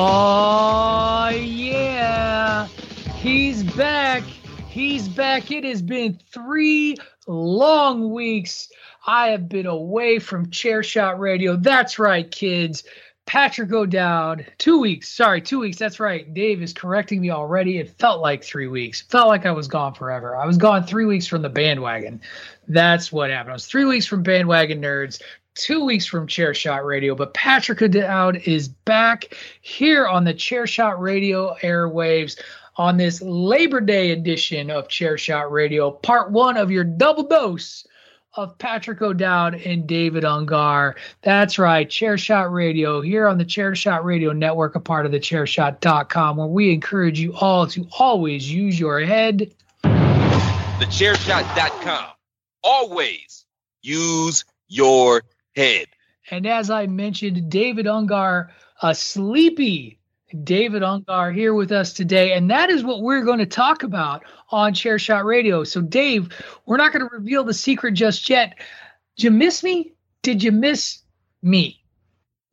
Oh, yeah. He's back. He's back. It has been three long weeks. I have been away from Chair Shot Radio. That's right, kids. Patrick O'Dowd, two weeks. Sorry, two weeks. That's right. Dave is correcting me already. It felt like three weeks. Felt like I was gone forever. I was gone three weeks from the bandwagon. That's what happened. I was three weeks from bandwagon nerds, two weeks from Chair Shot Radio. But Patrick O'Dowd is back here on the Chair Shot Radio airwaves on this Labor Day edition of Chair Shot Radio, part one of your double dose of Patrick O'Dowd and David Ungar. That's right, Chairshot Radio here on the Chairshot Radio Network, a part of the Chairshot.com, where we encourage you all to always use your head. TheChairShot.com. Always use your head. And as I mentioned, David Ungar, a sleepy David Ungar here with us today. And that is what we're going to talk about on Chairshot Radio. So, Dave, we're not going to reveal the secret just yet. Did you miss me? Did you miss me?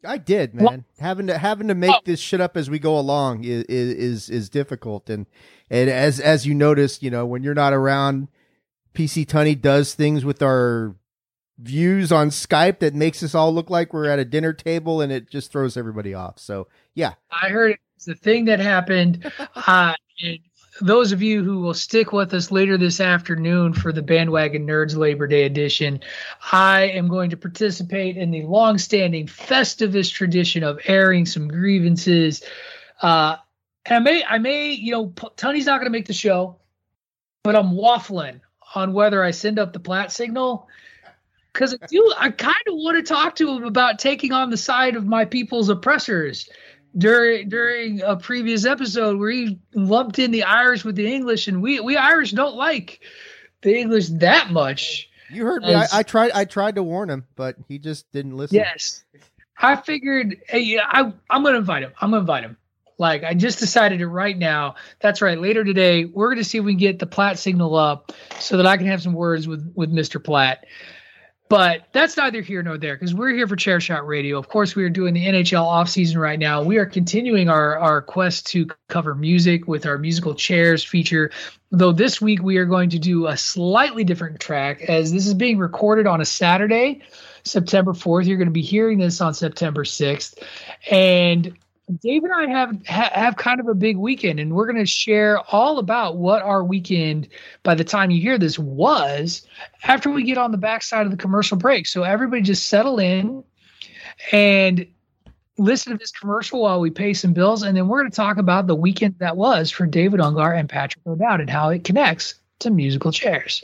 I did, man. having to having to make oh. this shit up as we go along is, is is difficult, and and as as you notice, you know, when you're not around, PC Tunney does things with our views on Skype that makes us all look like we're at a dinner table, and it just throws everybody off. So yeah, I heard it's the thing that happened. uh, and those of you who will stick with us later this afternoon for the Bandwagon Nerds Labor Day edition, I am going to participate in the long-standing Festivus tradition of airing some grievances. Uh, and I may, I may, you know, P- Tunney's not going to make the show, but I'm waffling on whether I send up the Platt signal because I do. I kind of want to talk to him about taking on the side of my people's oppressors during during a previous episode where he lumped in the Irish with the English, and we we Irish don't like the English that much. you heard me. I, As- I tried. I tried to warn him, but he just didn't listen. Yes, I figured. Hey, yeah, I I'm gonna invite him. I'm gonna invite him. Like I just decided it right now. That's right. Later today, we're gonna see if we can get the Platt signal up so that I can have some words with with Mr. Platt. But that's neither here nor there because we're here for Chair Shot Radio. Of course, we are doing the NHL offseason right now. We are continuing our, our quest to cover music with our musical chairs feature. Though this week we are going to do a slightly different track as this is being recorded on a Saturday, September 4th. You're going to be hearing this on September 6th. And Dave and I have ha- have kind of a big weekend, and we're going to share all about what our weekend, by the time you hear this, was after we get on the backside of the commercial break. So everybody just settle in and listen to this commercial while we pay some bills, and then we're going to talk about the weekend that was for David Ungar and Patrick O'Dowd and how it connects to musical chairs.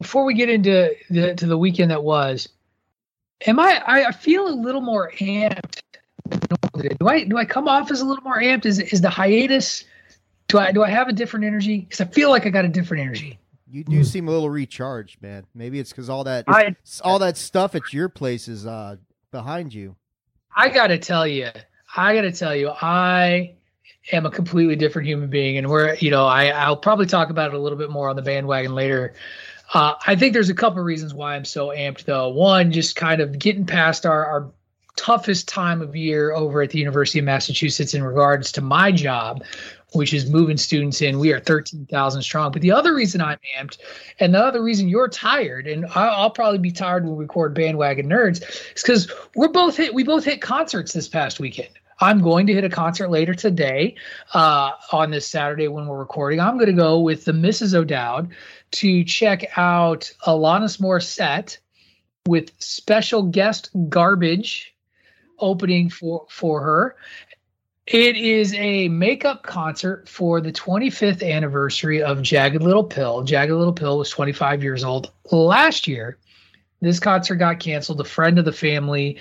Before we get into the to the weekend that was, am I? I feel a little more amped. Do I do I come off as a little more amped? Is is the hiatus? Do I do I have a different energy? Because I feel like I got a different energy. You do seem a little recharged, man. Maybe it's because all that I- all that stuff at your place is uh, behind you. I got to tell you, I got to tell you, I am a completely different human being, and we're, you know, I I'll probably talk about it a little bit more on the bandwagon later. Uh, I think there's a couple of reasons why I'm so amped, though. One, just kind of getting past our our toughest time of year over at the University of Massachusetts in regards to my job, which is moving students in. We are 13,000 strong. But the other reason I'm amped, and the other reason you're tired, and I'll probably be tired when we record Bandwagon Nerds, is because we're both hit. We both hit concerts this past weekend. I'm going to hit a concert later today uh, on this Saturday when we're recording. I'm going to go with the Mrs. O'Dowd to check out Alanis Morissette with special guest Garbage opening for for her. It is a makeup concert for the 25th anniversary of Jagged Little Pill. Jagged Little Pill was 25 years old last year. This concert got canceled. A friend of the family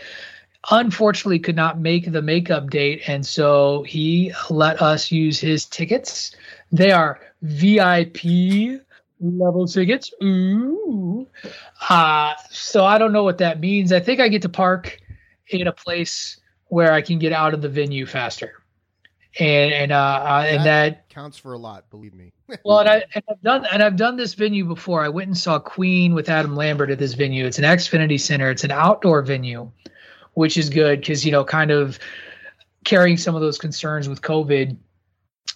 unfortunately could not make the makeup date, and so he let us use his tickets. They are VIP level tickets. Ooh. Uh, so I don't know what that means. I think I get to park in a place where I can get out of the venue faster. And and uh, uh and that counts for a lot, believe me. well, and, I, and I've done and I've done this venue before. I went and saw Queen with Adam Lambert at this venue. It's an Xfinity Center. It's an outdoor venue, which is good because you know, kind of carrying some of those concerns with COVID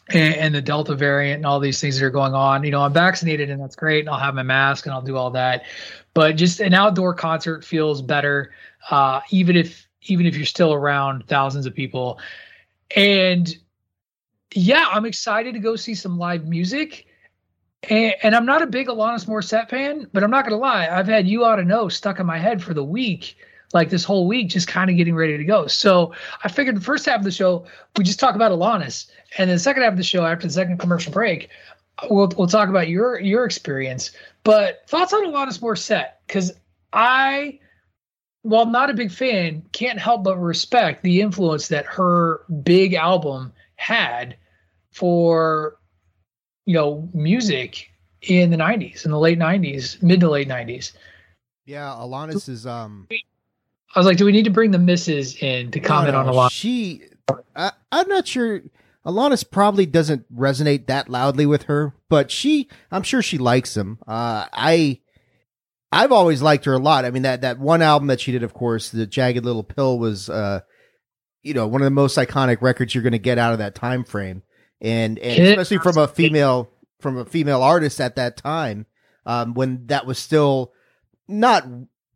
and, and the Delta variant and all these things that are going on. You know, I'm vaccinated and that's great, and I'll have my mask and I'll do all that. But just an outdoor concert feels better, uh, even if even if you're still around thousands of people. And yeah, I'm excited to go see some live music. And, and I'm not a big Alanis Morissette fan, but I'm not gonna lie, I've had "You Ought to Know" stuck in my head for the week, like this whole week, just kind of getting ready to go. So I figured the first half of the show we just talk about Alanis, and then the second half of the show, after the second commercial break, we'll we'll talk about your your experience. But thoughts on Alanis Morissette? Because I, while not a big fan, can't help but respect the influence that her big album had for you know music in the 90s in the late 90s mid to late 90s Yeah, Alanis is um i was like do we need to bring the misses in to comment no, on no, a lot She, I, I'm not sure. Alanis probably doesn't resonate that loudly with her, but she, I'm sure she likes him. Uh, I, I've always liked her a lot. I mean that that one album that she did, of course, the Jagged Little Pill was, uh, you know, one of the most iconic records you're going to get out of that time frame, and and especially from a female from a female artist at that time, um, when that was still not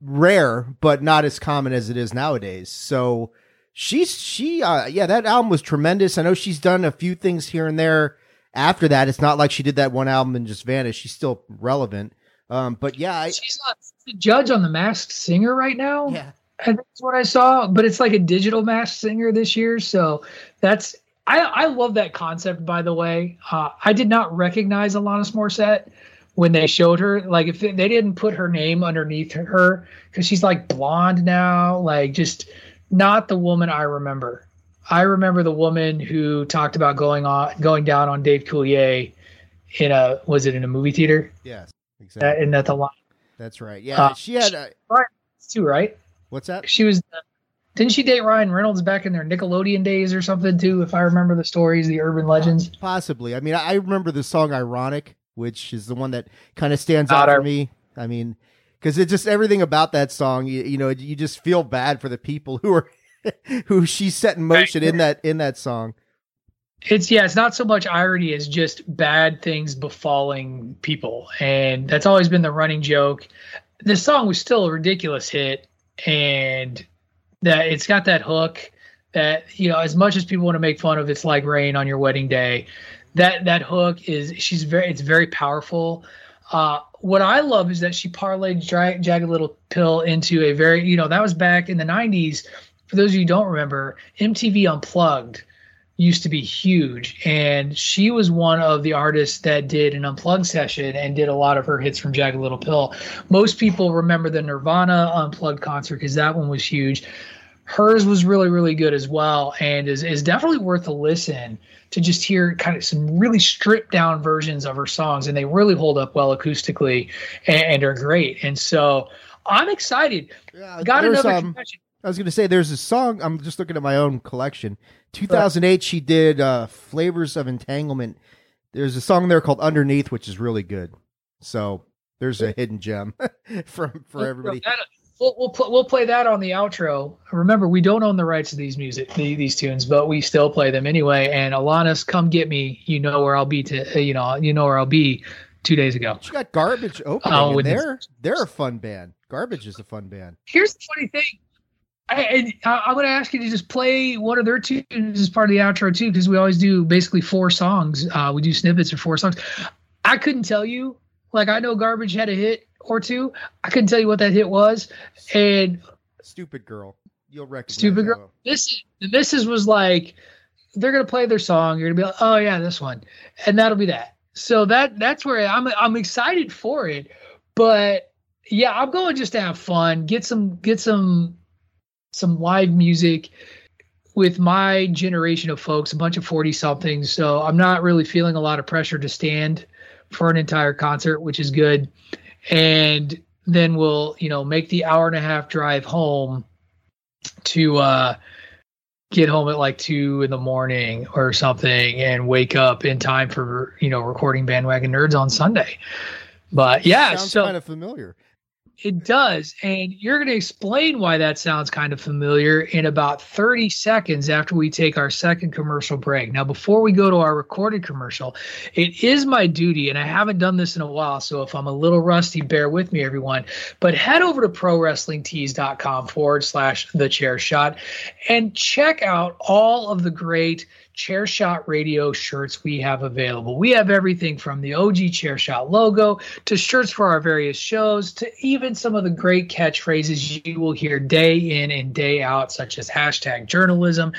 rare, but not as common as it is nowadays. So she's she uh yeah, that album was tremendous. I know she's done a few things here and there after that. It's not like she did that one album and just vanished. She's still relevant. Um but yeah, I she's not the judge on the masked singer right now yeah. and that's what i saw but it's like a digital masked singer this year so that's i i love that concept by the way uh, i did not recognize alanis morissette when they showed her like if they, didn't put her name underneath her because she's like blonde now like just not the woman i remember i remember the woman who talked about going on going down on dave coulier in a was it in a movie theater Yes, that, exactly. and that's a lot That's right. Yeah, Uh, she had uh, too right what's that? she was didn't she date Ryan Reynolds back in their Nickelodeon days or something too? If I remember the stories, the urban legends. Possibly. I mean, I remember the song "Ironic," which is the one that kind of stands Not out for me. I mean, because it's just everything about that song. You, you know, you just feel bad for the people who are who she set in motion in that in that song. It's yeah, it's not so much irony as just bad things befalling people, and that's always been the running joke. This song was still a ridiculous hit, and that it's got that hook that you know, as much as people want to make fun of, it's like rain on your wedding day. That that hook is she's very it's very powerful. Uh, what I love is that she parlayed Jagged Little Pill into a very you know that was back in the '90s. For those of you who don't remember, MTV Unplugged used to be huge and she was one of the artists that did an unplugged session and did a lot of her hits from jagged little pill most people remember the nirvana unplugged concert because that one was huge hers was really really good as well and is, is definitely worth a listen to just hear kind of some really stripped down versions of her songs and they really hold up well acoustically and, and are great and so i'm excited Yeah, got another um. I was going to say there's a song. I'm just looking at my own collection. 2008, she did uh, "Flavors of Entanglement." There's a song there called "Underneath," which is really good. So there's a hidden gem from for everybody. We'll we'll, pl- we'll play that on the outro. Remember, we don't own the rights to these music the, these tunes, but we still play them anyway. And Alanis, come get me. You know where I'll be to uh, you know you know where I'll be two days ago. She got Garbage opening, Oh, and they're they're a fun band. Garbage is a fun band. Here's the funny thing. I, I, I'm going to ask you to just play one of their tunes as part of the outro too, because we always do basically four songs. Uh, we do snippets of four songs. I couldn't tell you. Like I know Garbage had a hit or two. I couldn't tell you what that hit was, and Stupid girl, you'll recognize. Stupid Girl. This the missus was like, they're gonna play their song. You're gonna be like, oh yeah, this one, and that'll be that. So that that's where I'm I'm excited for it, but yeah, I'm going just to have fun, get some get some some live music with my generation of folks, a bunch of 40 somethings. So I'm not really feeling a lot of pressure to stand for an entire concert, which is good. And then we'll, you know, make the hour and a half drive home to uh get home at like two in the morning or something and wake up in time for, you know, recording bandwagon nerds on Sunday. But yeah, sounds so kind of familiar. It does. And you're going to explain why that sounds kind of familiar in about 30 seconds after we take our second commercial break. Now, before we go to our recorded commercial, it is my duty, and I haven't done this in a while. So if I'm a little rusty, bear with me, everyone. But head over to prowrestlingtees.com forward slash the chair shot and check out all of the great chair shot radio shirts we have available. We have everything from the OG chair shot logo to shirts for our various shows to even some of the great catchphrases you will hear day in and day out, such as hashtag journalism.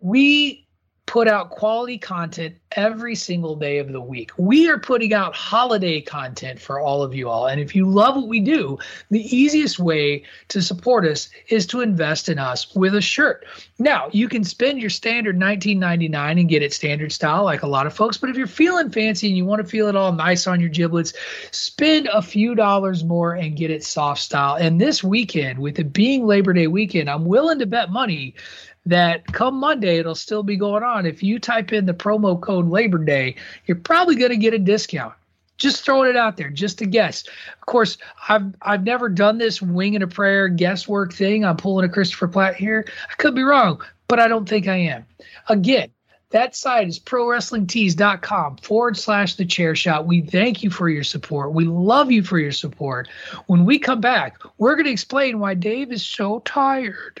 We put out quality content every single day of the week. We are putting out holiday content for all of you all. And if you love what we do, the easiest way to support us is to invest in us with a shirt. Now, you can spend your standard $19.99 and get it standard style like a lot of folks, but if you're feeling fancy and you want to feel it all nice on your giblets, spend a few dollars more and get it soft style. And this weekend, with it being Labor Day weekend, I'm willing to bet money that come Monday it'll still be going on. If you type in the promo code Labor Day, you're probably going to get a discount. Just throwing it out there, just a guess. Of course, I've I've never done this wing and a prayer guesswork thing. I'm pulling a Christopher Platt here. I could be wrong, but I don't think I am. Again, that site is prowrestlingtees.com forward slash the chair shot. We thank you for your support. We love you for your support. When we come back, we're going to explain why Dave is so tired.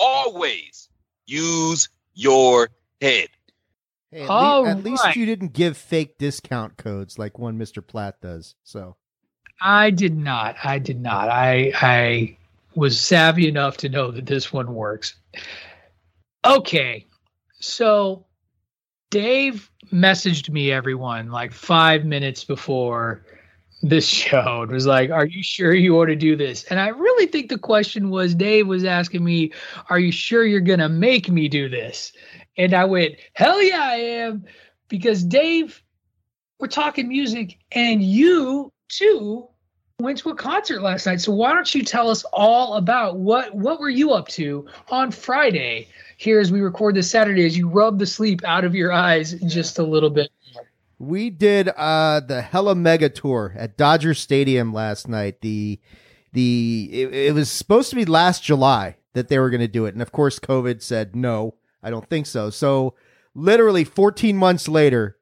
Always use your head. Hey, at, le- at least right. you didn't give fake discount codes like one Mr. Platt does. So I did not. I did not. I I was savvy enough to know that this one works. Okay. So Dave messaged me everyone like 5 minutes before this show and was like, "Are you sure you want to do this?" And I really think the question was Dave was asking me, "Are you sure you're going to make me do this?" And I went, hell yeah, I am. Because Dave, we're talking music, and you too went to a concert last night. So why don't you tell us all about what what were you up to on Friday here as we record this Saturday as you rub the sleep out of your eyes just a little bit? We did uh the Hella Mega Tour at Dodger Stadium last night. The the it, it was supposed to be last July that they were going to do it, and of course COVID said no, I don't think so. So literally 14 months later,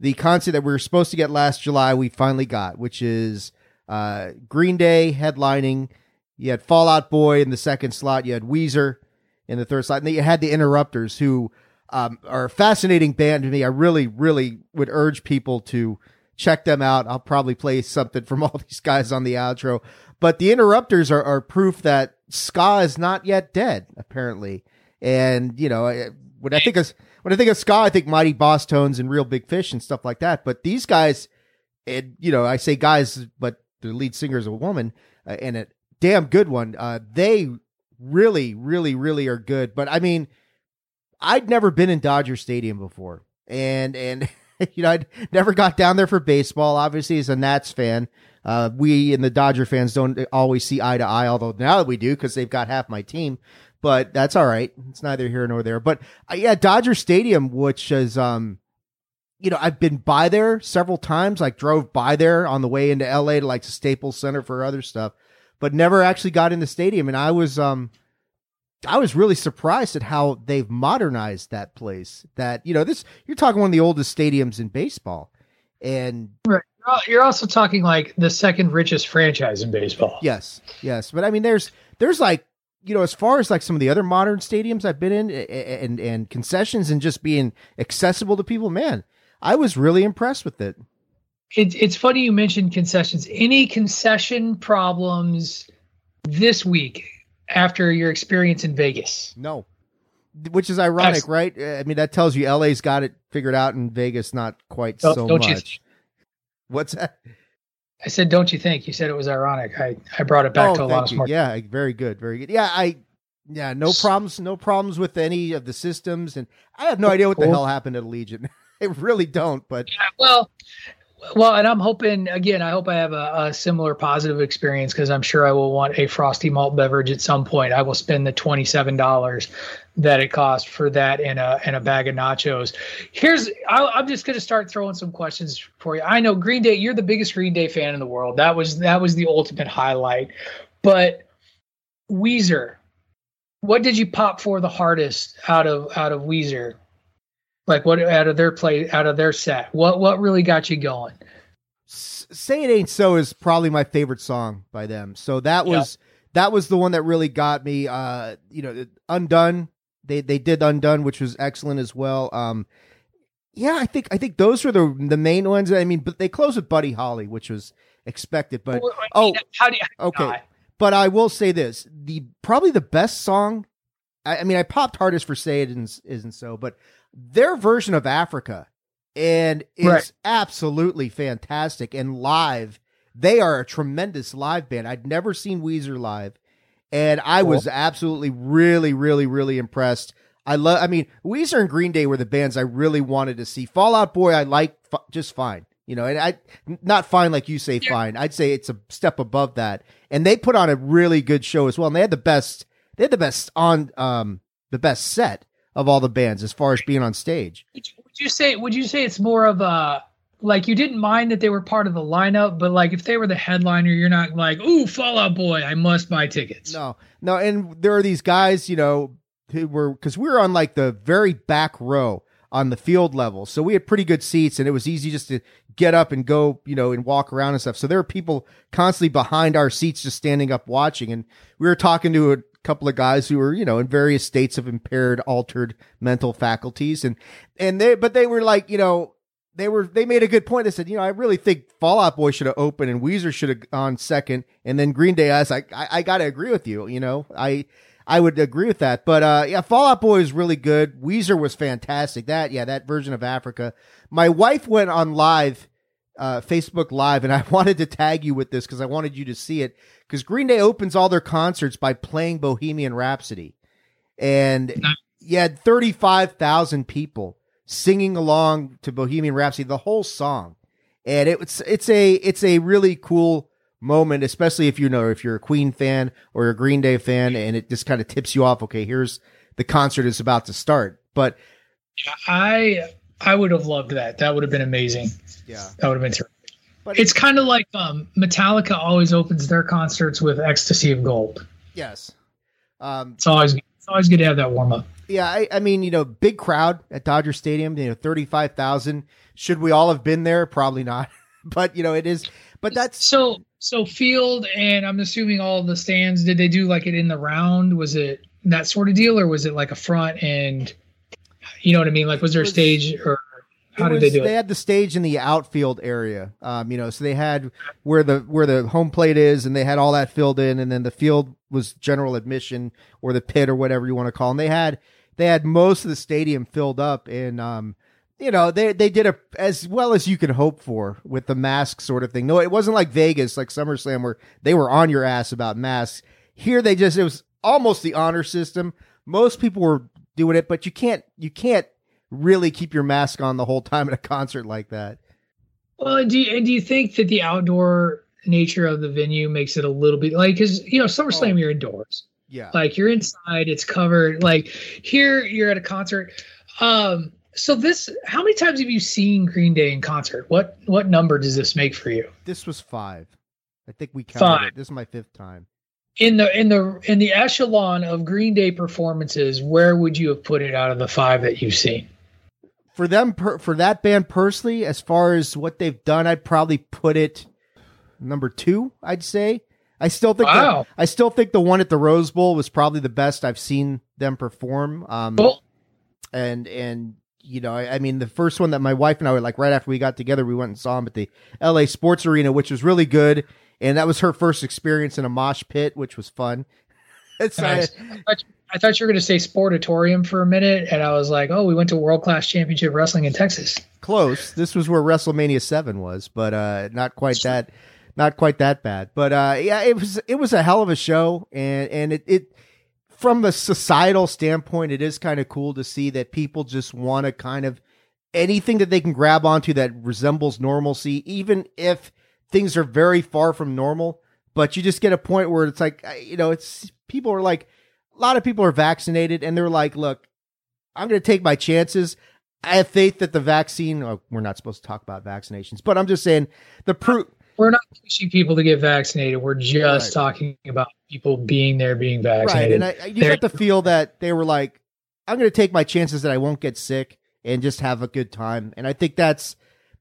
the concert that we were supposed to get last July, we finally got, which is uh, Green Day headlining. You had Fall Out Boy in the second slot. You had Weezer in the third slot. And then you had the Interrupters, who um, are a fascinating band to me. I really, really would urge people to check them out. I'll probably play something from all these guys on the outro. But the Interrupters are, are proof that ska is not yet dead, apparently. And, you know, when I think of when I think of ska, I think Mighty Bosstones and Real Big Fish and stuff like that. But these guys, and you know, I say guys, but the lead singer is a woman uh, and a damn good one. Uh, they really, really, really are good. But I mean, I'd never been in Dodger Stadium before, and and you know, I'd never got down there for baseball. Obviously, as a Nats fan, uh, we and the Dodger fans don't always see eye to eye. Although now that we do, because they've got half my team but that's all right. It's neither here nor there. But uh, yeah, Dodger Stadium, which is, um, you know, I've been by there several times, like drove by there on the way into LA to like Staples Center for other stuff, but never actually got in the stadium. And I was, um, I was really surprised at how they've modernized that place. That, you know, this, you're talking one of the oldest stadiums in baseball. And right. You're also talking like the second richest franchise in baseball. Yes, yes, but I mean, there's there's like you know, as far as like some of the other modern stadiums I've been in and, and concessions and just being accessible to people, man, I was really impressed with it. it. It's funny you mentioned concessions. Any concession problems this week after your experience in Vegas? No. Which is ironic, That's, right? I mean, that tells you LA's got it figured out and Vegas not quite don't, so don't much. You, What's that? I said, "Don't you think?" You said it was ironic. I I brought it back oh, to a lot of Yeah, very good, very good. Yeah, I yeah, no problems, no problems with any of the systems, and I have no idea what cool. the hell happened at Allegiant. I really don't. But yeah, well, well, and I'm hoping again. I hope I have a, a similar positive experience because I'm sure I will want a frosty malt beverage at some point. I will spend the twenty seven dollars that it cost for that and a and a bag of nachos. Here's I, am just going to start throwing some questions for you. I know Green Day. You're the biggest Green Day fan in the world. That was that was the ultimate highlight. But Weezer, what did you pop for the hardest out of out of Weezer? Like what out of their play out of their set? What what really got you going? Say it ain't so is probably my favorite song by them. So that was yep. that was the one that really got me. Uh, you know, Undone they they did Undone, which was excellent as well. Um, yeah, I think I think those were the the main ones. I mean, but they closed with Buddy Holly, which was expected. But oh, how do you, okay. But I will say this: the probably the best song. I, I mean, I popped hardest for "Say It Isn't, isn't So," but their version of Africa and it's right. absolutely fantastic and live. They are a tremendous live band. I'd never seen Weezer live, and I cool. was absolutely, really, really, really impressed. I love. I mean, Weezer and Green Day were the bands I really wanted to see. Fallout Boy, I like f- just fine. You know, and I not fine like you say yeah. fine. I'd say it's a step above that. And they put on a really good show as well. And they had the best. They had the best on um the best set of all the bands as far as being on stage. Would you say? Would you say it's more of a like you didn't mind that they were part of the lineup, but like if they were the headliner, you're not like, ooh, Fall Out Boy, I must buy tickets. No, no, and there are these guys, you know, who were because we were on like the very back row on the field level, so we had pretty good seats, and it was easy just to get up and go, you know, and walk around and stuff. So there were people constantly behind our seats, just standing up watching, and we were talking to a couple of guys who were, you know, in various states of impaired, altered mental faculties, and and they, but they were like, you know they were they made a good point. They said, you know, I really think Fall Out Boy should have opened and Weezer should have gone second, and then Green Day. I I, I got to agree with you. You know, I I would agree with that. But uh, yeah, Fall Out Boy is really good. Weezer was fantastic. That yeah, that version of Africa. My wife went on live, uh, Facebook Live, and I wanted to tag you with this because I wanted you to see it. Because Green Day opens all their concerts by playing Bohemian Rhapsody, and you had 35,000 people singing along to Bohemian Rhapsody, the whole song. And it was, it's a, it's a really cool moment, especially if you know, if you're a Queen fan or a Green Day fan and it just kind of tips you off. Okay. Here's the concert is about to start. But I, I would have loved that. That would have been amazing. Yeah. That would have been terrific. But it's kind of like um, Metallica always opens their concerts with "Ecstasy of Gold." Yes, um, it's always it's always good to have that warm up. Yeah, I, I mean, you know, big crowd at Dodger Stadium. You know, thirty five thousand. Should we all have been there? Probably not. but you know, it is. But that's so so field, and I'm assuming all the stands. Did they do like it in the round? Was it that sort of deal, or was it like a front and? You know what I mean? Like, was there a stage or? How did they do it? They had the stage in the outfield area. Um, you know, so they had where the where the home plate is, and they had all that filled in, and then the field was general admission or the pit or whatever you want to call. And they had they had most of the stadium filled up, and um, you know, they they did a as well as you can hope for with the mask sort of thing. No, it wasn't like Vegas, like SummerSlam, where they were on your ass about masks. Here, they just it was almost the honor system. Most people were doing it, but you can't you can't really keep your mask on the whole time at a concert like that. Well, and do you, and do you think that the outdoor nature of the venue makes it a little bit like because you know SummerSlam oh. you're indoors, yeah, like you're inside, it's covered. Like here you're at a concert. Um, so this, how many times have you seen Green Day in concert? What what number does this make for you? This was five. I think we counted five. it. This is my fifth time. In the in the in the echelon of Green Day performances, where would you have put it out of the five that you've seen? for them per, for that band personally, as far as what they've done, I'd probably put it number two. I'd say. I still think wow. the, I still think the one at the Rose Bowl was probably the best I've seen them perform. Um, cool. and and you know, I, I, mean, the first one that my wife and I were like right after we got together, we went and saw them at the L.A. Sports Arena, which was really good, and that was her first experience in a mosh pit, which was fun. it's nice. I, I thought you were going to say Sportatorium for a minute, and I was like, oh, we went to World Class Championship Wrestling in Texas. Close. This was where WrestleMania Seven was, but uh, not quite that, not quite that bad. But uh, yeah, it was it was a hell of a show, and and it, it from a societal standpoint, it is kind of cool to see that people just want to kind of anything that they can grab onto that resembles normalcy, even if things are very far from normal. But you just get a point where it's like, you know, it's people are like, a lot of people are vaccinated and they're like, look, I'm going to take my chances. I have faith that the vaccine, oh, we're not supposed to talk about vaccinations, but I'm just saying the proof. We're not pushing people to get vaccinated. We're just right. talking about people being there, being vaccinated. Right. And I, you They're, get the feel that they were like, I'm going to take my chances that I won't get sick and just have a good time. And I think that's,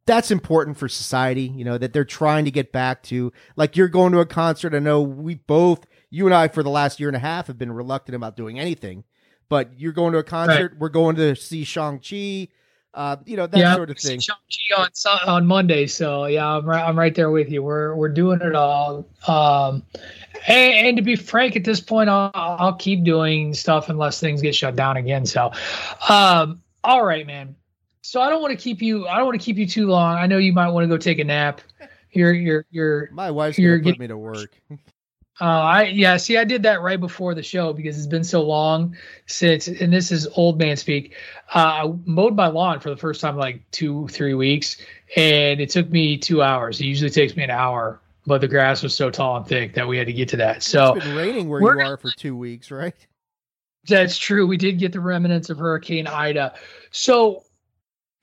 that's important for society, you know, that they're trying to get back to like you're going to a concert. I know we both you and I for the last year and a half have been reluctant about doing anything. But you're going to a concert. Right. We're going to see Shang Chi. Uh, you know that yeah, sort of thing. Shang Chi on on Monday, so yeah, I'm right. I'm right there with you. We're we're doing it all. Um, and, and to be frank, at this point, I'll, I'll keep doing stuff unless things get shut down again. So, um, all right, man. So I don't want to keep you. I don't want to keep you too long. I know you might want to go take a nap. You're you're you're. My wife's gonna put me to work. Uh, I yeah, see, I did that right before the show because it's been so long since, and this is old man speak. Uh, I mowed my lawn for the first time like two, three weeks, and it took me two hours. It usually takes me an hour, but the grass was so tall and thick that we had to get to that. So it's been raining where you are for two weeks, right? That's true. We did get the remnants of Hurricane Ida. So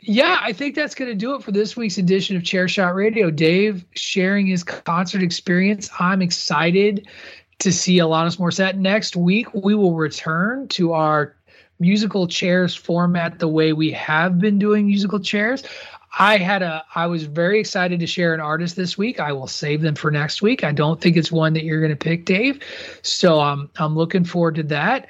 yeah, I think that's going to do it for this week's edition of Chair Shot Radio. Dave sharing his concert experience. I'm excited to see Alanis Morissette. Next week, we will return to our musical chairs format the way we have been doing musical chairs. I had a I was very excited to share an artist this week. I will save them for next week. I don't think it's one that you're going to pick, Dave. So um, I'm looking forward to that.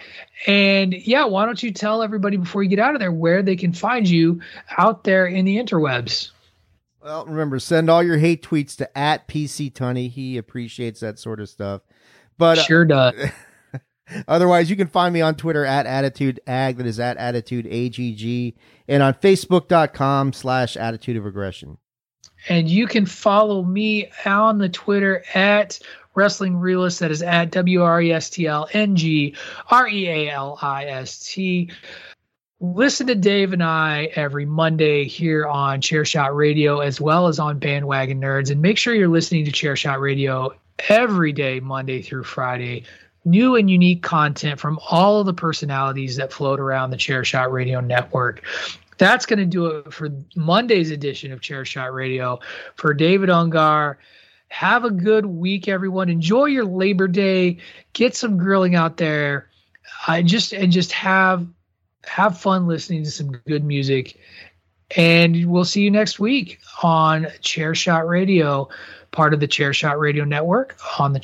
And yeah, why don't you tell everybody before you get out of there where they can find you out there in the interwebs? Well, remember, send all your hate tweets to at PC Tunney. He appreciates that sort of stuff. But sure does. Otherwise, you can find me on Twitter at Attitude Ag. That is at Attitude AGG. And on Facebook.com slash Attitude of Aggression. And you can follow me on the Twitter at Wrestling Realist. That is at W R E S T L N G R E A L I S T. Listen to Dave and I every Monday here on Chairshot Radio as well as on Bandwagon Nerds. And make sure you're listening to Chairshot Radio every day, Monday through Friday. New and unique content from all of the personalities that float around the Chairshot Radio network. That's going to do it for Monday's edition of Chairshot Radio. For David Ungar, have a good week, everyone. Enjoy your Labor Day. Get some grilling out there. I just and just have have fun listening to some good music. And we'll see you next week on Chairshot Radio, part of the Chairshot Radio Network on the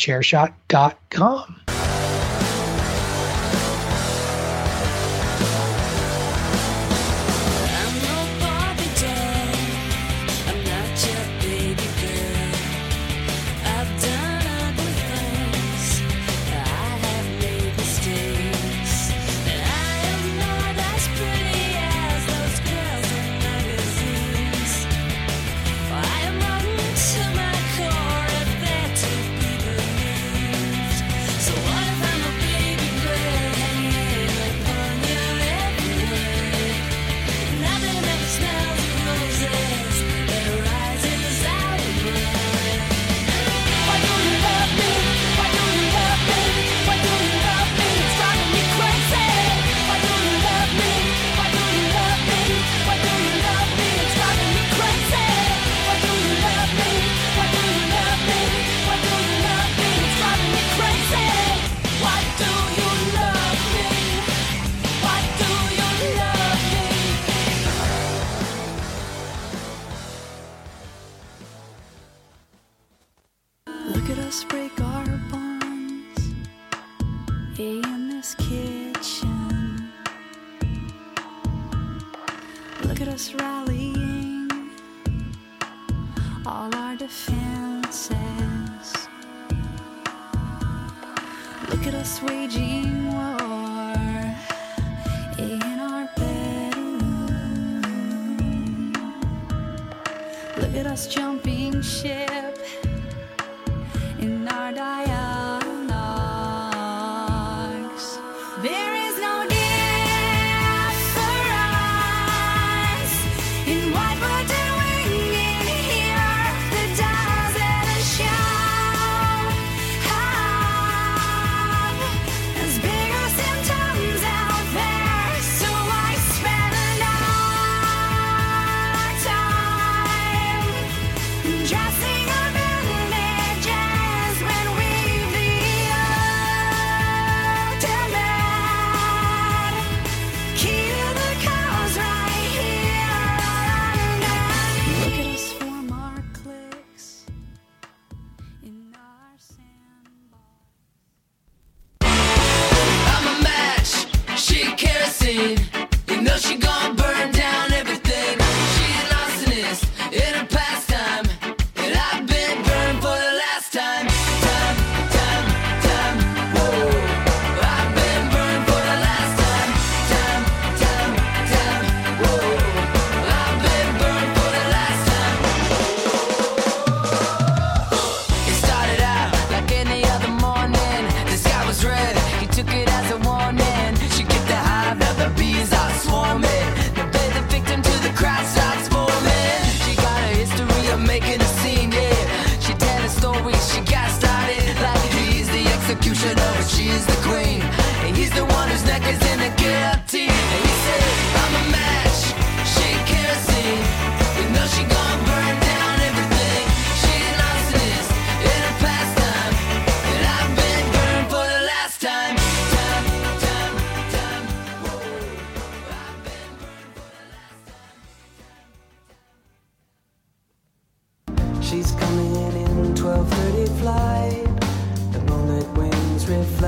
in our bedroom. Look at us jumping ship You know she gon' burn